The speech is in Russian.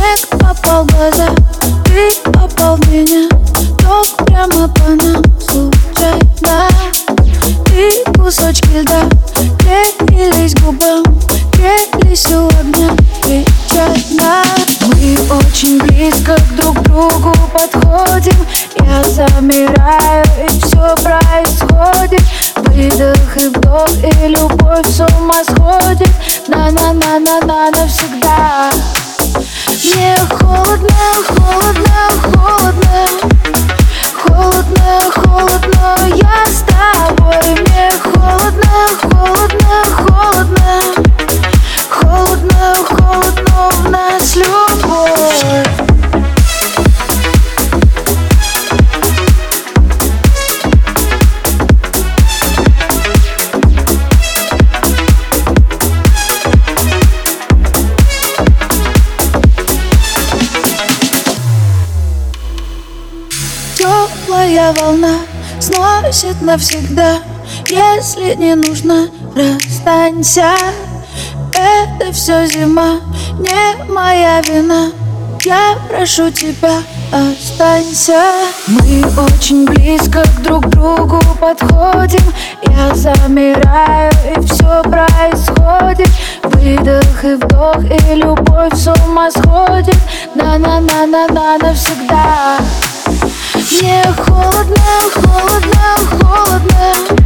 Снег попал в глаза, ты попал в меня. Ток прямо по нам случайно. Ты кусочки льда клеились губам. Грелись у огня печально. Мы очень близко друг к другу подходим. Я замираю и все происходит. Выдох и вдох и любовь с ума сходит. На-на-на-на-на навсегда Мне холодно, холодно, холодно Теплая волна сносит навсегда. Если не нужно, расстанься. Это все зима, не моя вина. Я прошу тебя, останься. Мы очень близко друг к другу подходим. Я замираю и все происходит. Выдох и вдох и любовь с ума сходит. На-на-на-на-на навсегда мне холодно, холодно, холодно Холодно, холодно, Мне холодно,